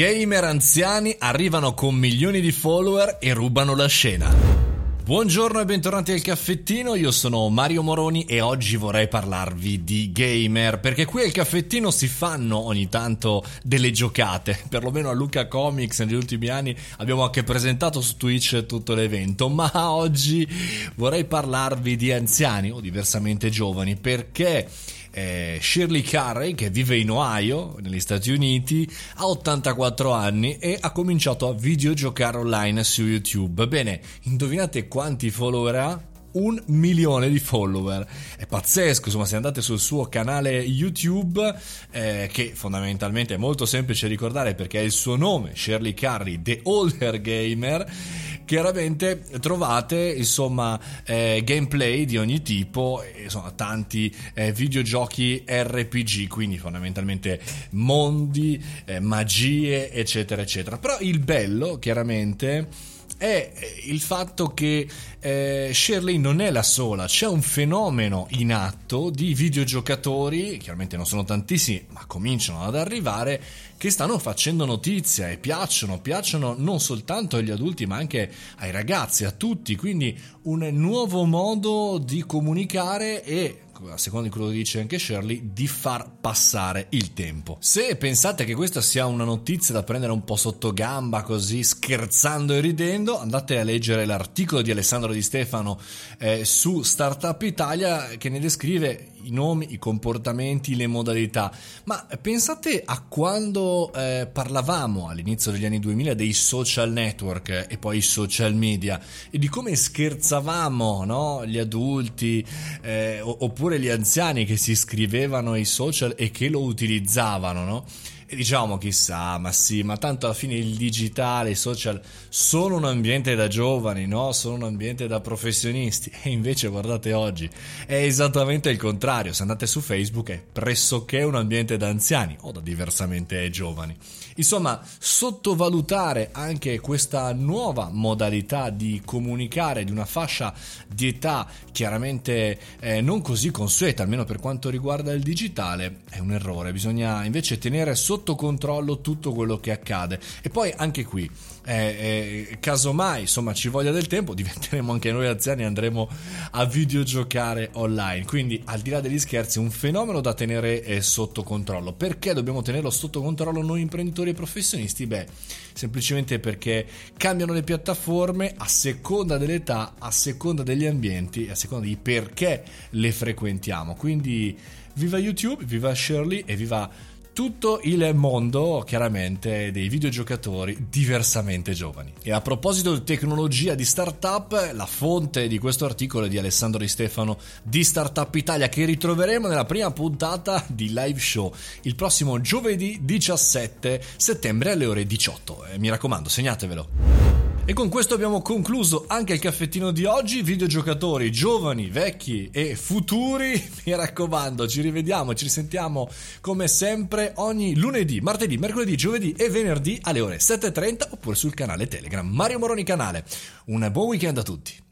Gamer anziani arrivano con milioni di follower e rubano la scena. Buongiorno e bentornati al caffettino, io sono Mario Moroni e oggi vorrei parlarvi di gamer, perché qui al caffettino si fanno ogni tanto delle giocate, perlomeno a Luca Comics negli ultimi anni abbiamo anche presentato su Twitch tutto l'evento, ma oggi vorrei parlarvi di anziani o diversamente giovani, perché eh, Shirley Carey, che vive in Ohio, negli Stati Uniti, ha 84 anni e ha cominciato a videogiocare online su YouTube. Bene, indovinate quanti follower ha? un milione di follower. È pazzesco, insomma, se andate sul suo canale YouTube, eh, che fondamentalmente è molto semplice ricordare perché è il suo nome, Shirley Carey, The Older Gamer chiaramente trovate insomma eh, gameplay di ogni tipo insomma tanti eh, videogiochi RPG quindi fondamentalmente mondi eh, magie eccetera eccetera. Però il bello chiaramente è il fatto che eh, Shirley non è la sola, c'è un fenomeno in atto di videogiocatori, chiaramente non sono tantissimi, ma cominciano ad arrivare, che stanno facendo notizia e piacciono, piacciono non soltanto agli adulti, ma anche ai ragazzi, a tutti, quindi un nuovo modo di comunicare e a seconda di quello che dice anche Shirley, di far passare il tempo. Se pensate che questa sia una notizia da prendere un po' sotto gamba, così scherzando e ridendo, andate a leggere l'articolo di Alessandro Di Stefano eh, su Startup Italia che ne descrive i nomi, i comportamenti, le modalità. Ma pensate a quando eh, parlavamo all'inizio degli anni 2000 dei social network e poi i social media e di come scherzavamo no? gli adulti eh, oppure gli anziani che si iscrivevano ai social e che lo utilizzavano, no? E diciamo chissà, ma sì, ma tanto alla fine il digitale, i social sono un ambiente da giovani, no? Sono un ambiente da professionisti. E invece guardate oggi, è esattamente il contrario. Se andate su Facebook è pressoché un ambiente da anziani o da diversamente giovani. Insomma, sottovalutare anche questa nuova modalità di comunicare di una fascia di età chiaramente eh, non così consueta, almeno per quanto riguarda il digitale, è un errore. Bisogna invece tenere sotto sotto controllo tutto quello che accade. E poi anche qui, eh, eh, casomai insomma ci voglia del tempo, diventeremo anche noi anziani e andremo a videogiocare online. Quindi, al di là degli scherzi, un fenomeno da tenere eh, sotto controllo. Perché dobbiamo tenerlo sotto controllo noi imprenditori e professionisti? Beh, semplicemente perché cambiano le piattaforme a seconda dell'età, a seconda degli ambienti, a seconda di perché le frequentiamo. Quindi, viva YouTube, viva Shirley e viva tutto il mondo chiaramente dei videogiocatori diversamente giovani. E a proposito di tecnologia di startup, la fonte di questo articolo è di Alessandro Di Stefano di Startup Italia che ritroveremo nella prima puntata di live show il prossimo giovedì 17 settembre alle ore 18. Eh, mi raccomando, segnatevelo. E con questo abbiamo concluso anche il caffettino di oggi. Videogiocatori giovani, vecchi e futuri, mi raccomando, ci rivediamo, ci risentiamo come sempre ogni lunedì, martedì, mercoledì, giovedì e venerdì alle ore 7.30 oppure sul canale Telegram Mario Moroni Canale. Un buon weekend a tutti.